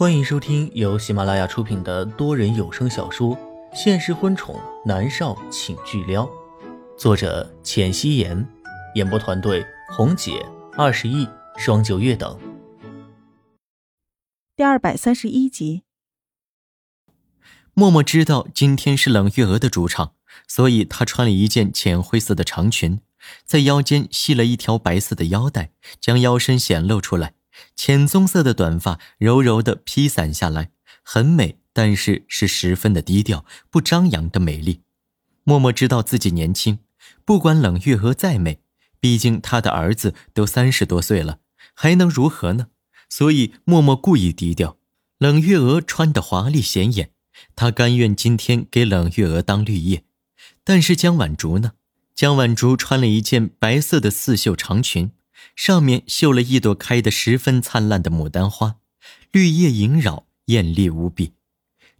欢迎收听由喜马拉雅出品的多人有声小说《现实婚宠男少请巨撩》，作者：浅汐颜，演播团队：红姐、二十亿、双九月等。第二百三十一集。默默知道今天是冷月娥的主场，所以她穿了一件浅灰色的长裙，在腰间系了一条白色的腰带，将腰身显露出来。浅棕色的短发柔柔的披散下来，很美，但是是十分的低调，不张扬的美丽。默默知道自己年轻，不管冷月娥再美，毕竟她的儿子都三十多岁了，还能如何呢？所以默默故意低调。冷月娥穿得华丽显眼，她甘愿今天给冷月娥当绿叶。但是江晚竹呢？江晚竹穿了一件白色的刺绣长裙。上面绣了一朵开得十分灿烂的牡丹花，绿叶萦绕，艳丽无比。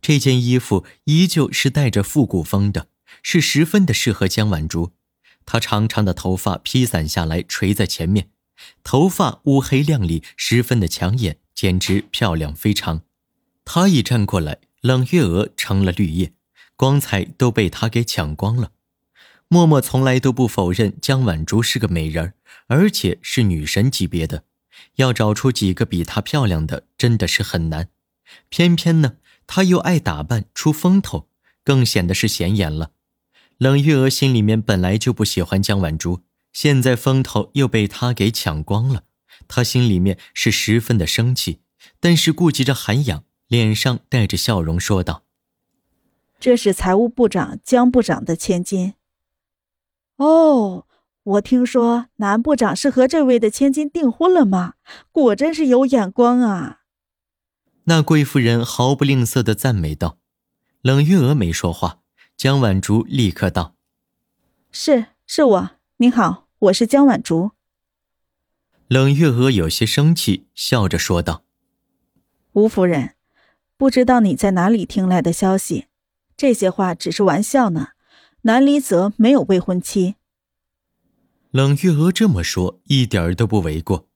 这件衣服依旧是带着复古风的，是十分的适合江晚竹。她长长的头发披散下来，垂在前面，头发乌黑亮丽，十分的抢眼，简直漂亮非常。她一站过来，冷月娥成了绿叶，光彩都被她给抢光了。默默从来都不否认江晚竹是个美人儿而且是女神级别的。要找出几个比她漂亮的，真的是很难。偏偏呢，她又爱打扮出风头，更显得是显眼了。冷月娥心里面本来就不喜欢江晚珠，现在风头又被她给抢光了，她心里面是十分的生气，但是顾及着涵养，脸上带着笑容说道：“这是财务部长江部长的千金。”哦，我听说南部长是和这位的千金订婚了吗？果真是有眼光啊！那贵夫人毫不吝啬的赞美道。冷月娥没说话，江晚竹立刻道：“是，是我。您好，我是江晚竹。”冷月娥有些生气，笑着说道：“吴夫人，不知道你在哪里听来的消息？这些话只是玩笑呢。”南离泽没有未婚妻。冷月娥这么说一点儿都不为过。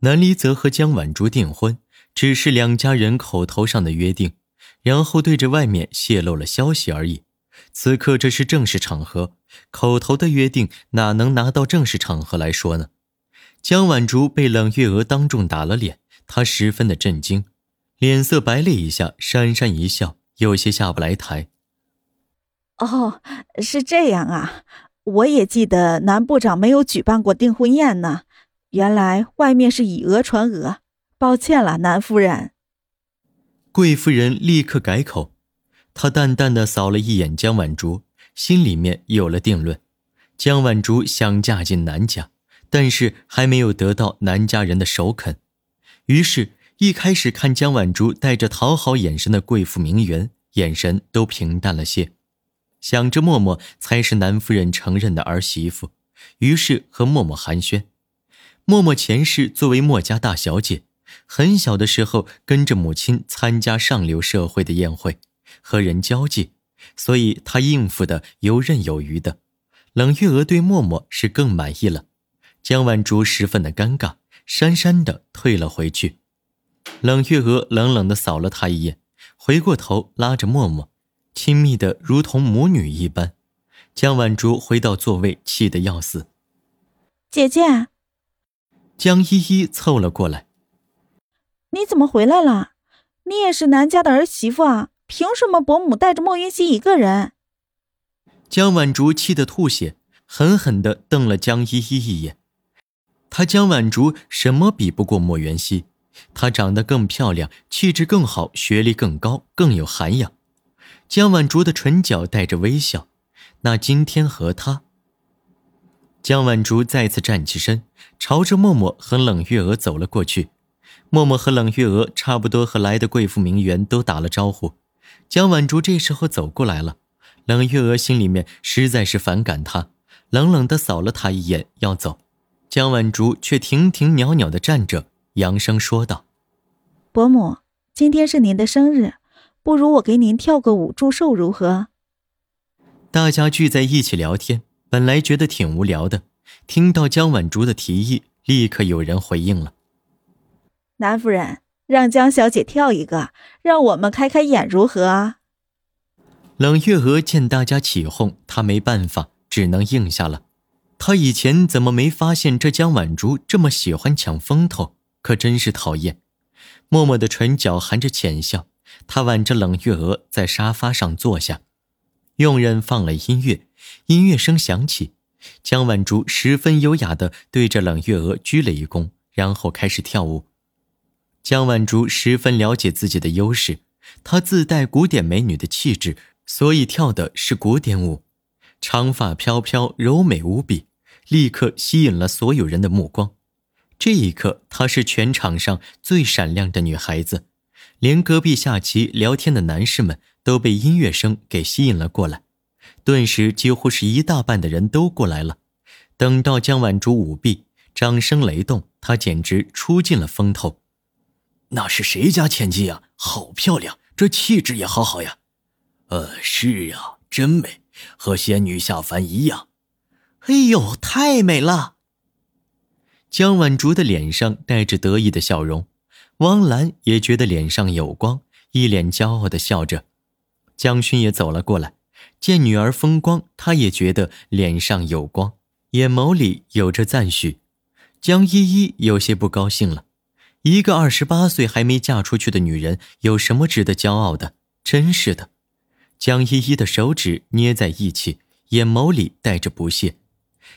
南离泽和江晚竹订婚，只是两家人口头上的约定，然后对着外面泄露了消息而已。此刻这是正式场合，口头的约定哪能拿到正式场合来说呢？江晚竹被冷月娥当众打了脸，她十分的震惊，脸色白了一下，讪讪一笑，有些下不来台。哦，是这样啊！我也记得南部长没有举办过订婚宴呢。原来外面是以讹传讹，抱歉了，南夫人。贵夫人立刻改口，她淡淡的扫了一眼江晚竹，心里面有了定论。江晚竹想嫁进南家，但是还没有得到南家人的首肯，于是，一开始看江晚竹带着讨好眼神的贵妇名媛，眼神都平淡了些。想着默默才是南夫人承认的儿媳妇，于是和默默寒暄。默默前世作为墨家大小姐，很小的时候跟着母亲参加上流社会的宴会，和人交际，所以她应付的游刃有余的。冷月娥对默默是更满意了。江晚竹十分的尴尬，讪讪的退了回去。冷月娥冷冷的扫了他一眼，回过头拉着默默。亲密的如同母女一般，江晚竹回到座位，气得要死。姐姐，江依依凑了过来。你怎么回来了？你也是南家的儿媳妇啊？凭什么伯母带着莫云熙一个人？江晚竹气得吐血，狠狠地瞪了江依依一眼。她江晚竹什么比不过莫元熙？她长得更漂亮，气质更好，学历更高，更有涵养。江晚竹的唇角带着微笑，那今天和他。江晚竹再次站起身，朝着默默和冷月娥走了过去。默默和冷月娥差不多和来的贵妇名媛都打了招呼。江晚竹这时候走过来了，冷月娥心里面实在是反感他，冷冷的扫了他一眼，要走。江晚竹却亭亭袅袅的站着，扬声说道：“伯母，今天是您的生日。”不如我给您跳个舞祝寿如何？大家聚在一起聊天，本来觉得挺无聊的，听到江晚竹的提议，立刻有人回应了：“南夫人，让江小姐跳一个，让我们开开眼，如何啊？冷月娥见大家起哄，她没办法，只能应下了。她以前怎么没发现这江晚竹这么喜欢抢风头？可真是讨厌。默默的唇角含着浅笑，他挽着冷月娥在沙发上坐下，佣人放了音乐，音乐声响起，江晚竹十分优雅的对着冷月娥鞠了一躬，然后开始跳舞。江晚竹十分了解自己的优势，她自带古典美女的气质，所以跳的是古典舞，长发飘飘，柔美无比，立刻吸引了所有人的目光。这一刻，她是全场上最闪亮的女孩子，连隔壁下棋聊天的男士们都被音乐声给吸引了过来，顿时几乎是一大半的人都过来了。等到江晚竹舞毕，掌声雷动，她简直出尽了风头。那是谁家千金呀？好漂亮，这气质也好好呀。呃，是呀，真美，和仙女下凡一样。哎呦，太美了！江晚竹的脸上带着得意的笑容，汪兰也觉得脸上有光，一脸骄傲的笑着。江勋也走了过来，见女儿风光，他也觉得脸上有光，眼眸里有着赞许。江依依有些不高兴了。一个二十八岁还没嫁出去的女人，有什么值得骄傲的？真是的。江依依的手指捏在一起，眼眸里带着不屑。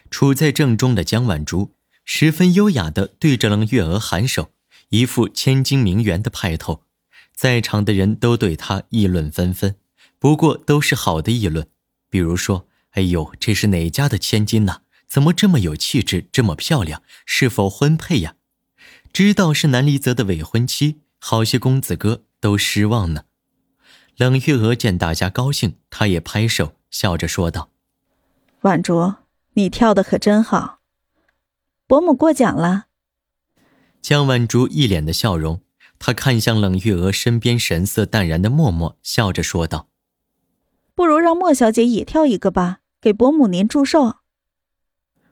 处在正中的江晚竹，十分优雅地对着冷月娥颔首，一副千金名媛的派头。在场的人都对她议论纷纷，不过都是好的议论。比如说：“哎呦，这是哪家的千金呐？怎么这么有气质，这么漂亮？是否婚配呀？”知道是南离泽的未婚妻，好些公子哥都失望呢。冷月娥见大家高兴，她也拍手笑着说道：“婉竹，你跳的可真好，伯母过奖了。”江晚竹一脸的笑容，她看向冷月娥身边神色淡然的默默，笑着说道：“不如让莫小姐也跳一个吧，给伯母您祝寿。”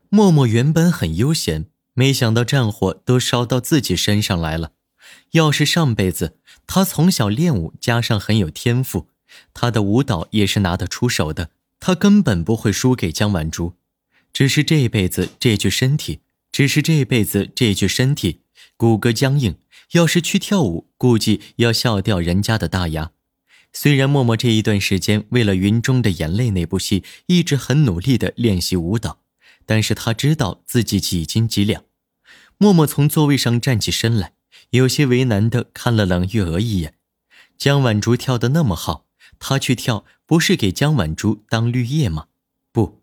默默原本很悠闲。没想到战火都烧到自己身上来了。要是上辈子她从小练武，加上很有天赋，她的舞蹈也是拿得出手的，她根本不会输给江晚竹。只是这辈子这具身体，只是这辈子这具身体，骨骼僵硬，要是去跳舞，估计要笑掉人家的大牙。虽然默默这一段时间为了《云中的眼泪》那部戏，一直很努力的练习舞蹈，但是他知道自己几斤几两。默默从座位上站起身来，有些为难的看了冷月娥一眼。江晚竹跳得那么好，她去跳不是给江晚竹当绿叶吗？不，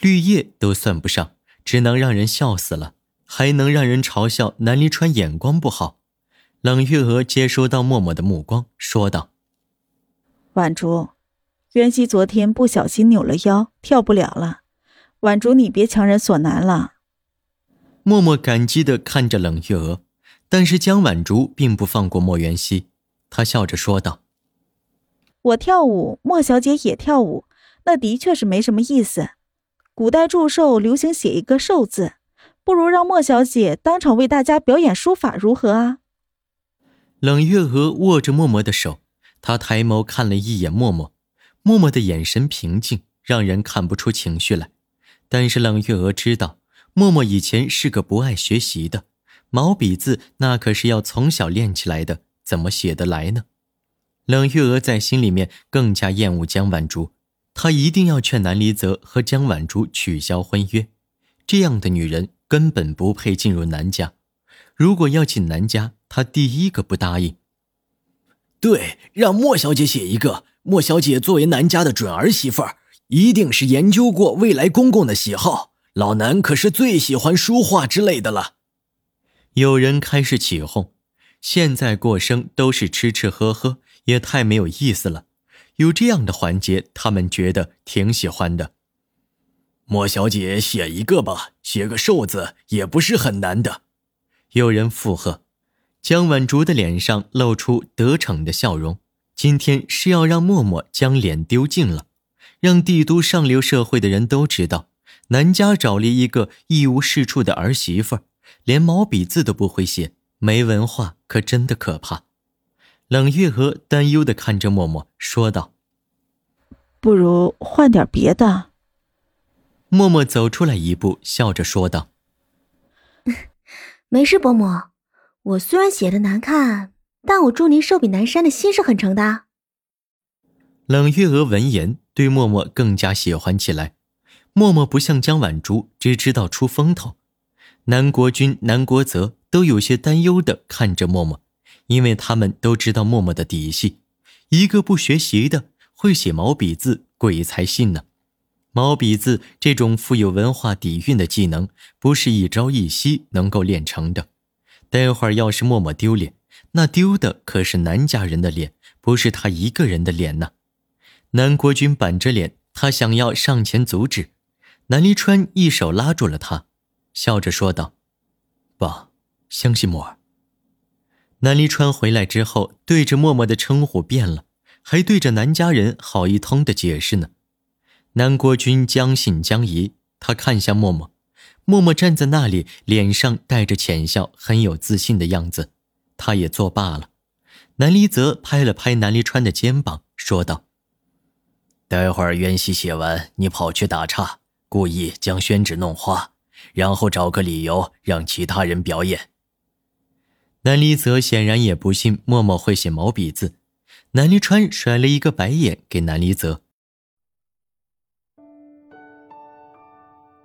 绿叶都算不上，只能让人笑死了，还能让人嘲笑南离川眼光不好。冷月娥接收到默默的目光，说道：“婉竹，袁熙昨天不小心扭了腰，跳不了了。婉竹，你别强人所难了。”默默感激的看着冷月娥，但是江婉竹并不放过莫元熙，她笑着说道：“我跳舞，莫小姐也跳舞，那的确是没什么意思。古代祝寿流行写一个寿字，不如让莫小姐当场为大家表演书法，如何啊？”冷月娥握着默默的手，她抬眸看了一眼默默，默默的眼神平静，让人看不出情绪来，但是冷月娥知道。默默以前是个不爱学习的，毛笔字那可是要从小练起来的，怎么写得来呢？冷月娥在心里面更加厌恶江晚竹，她一定要劝南离泽和江晚竹取消婚约。这样的女人根本不配进入南家，如果要进南家，他第一个不答应。对，让莫小姐写一个。莫小姐作为南家的准儿媳妇儿，一定是研究过未来公公的喜好。老南可是最喜欢书画之类的了。有人开始起哄，现在过生都是吃吃喝喝，也太没有意思了。有这样的环节，他们觉得挺喜欢的。莫小姐写一个吧，写个寿字也不是很难的。有人附和。江晚竹的脸上露出得逞的笑容。今天是要让默默将脸丢尽了，让帝都上流社会的人都知道。南家找了一个一无是处的儿媳妇，连毛笔字都不会写，没文化可真的可怕。冷月娥担忧的看着默默，说道：“不如换点别的。”默默走出来一步，笑着说道：“ 没事，伯母。我虽然写的难看，但我祝您寿比南山的心是很诚的。”冷月娥闻言，对默默更加喜欢起来。默默不像江晚珠，只知道出风头。南国君、南国泽都有些担忧的看着默默。因为他们都知道默默的底细，一个不学习的会写毛笔字，鬼才信呢。毛笔字这种富有文化底蕴的技能，不是一朝一夕能够练成的。待会儿要是默默丢脸，那丢的可是南家人的脸，不是他一个人的脸呢。南国君板着脸，他想要上前阻止，南离川一手拉住了他，笑着说道：“爸，相信默儿。”南离川回来之后，对着默默的称呼变了，还对着南家人好一通的解释呢。南国君将信将疑，他看向默默，默默站在那里，脸上带着浅笑，很有自信的样子。他也作罢了。南离泽拍了拍南离川的肩膀，说道：“待会儿袁熙写完，你跑去打岔，故意将宣纸弄花，然后找个理由让其他人表演。”南离泽显然也不信默默会写毛笔字，南离川甩了一个白眼给南离泽。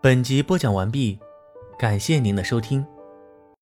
本集播讲完毕，感谢您的收听。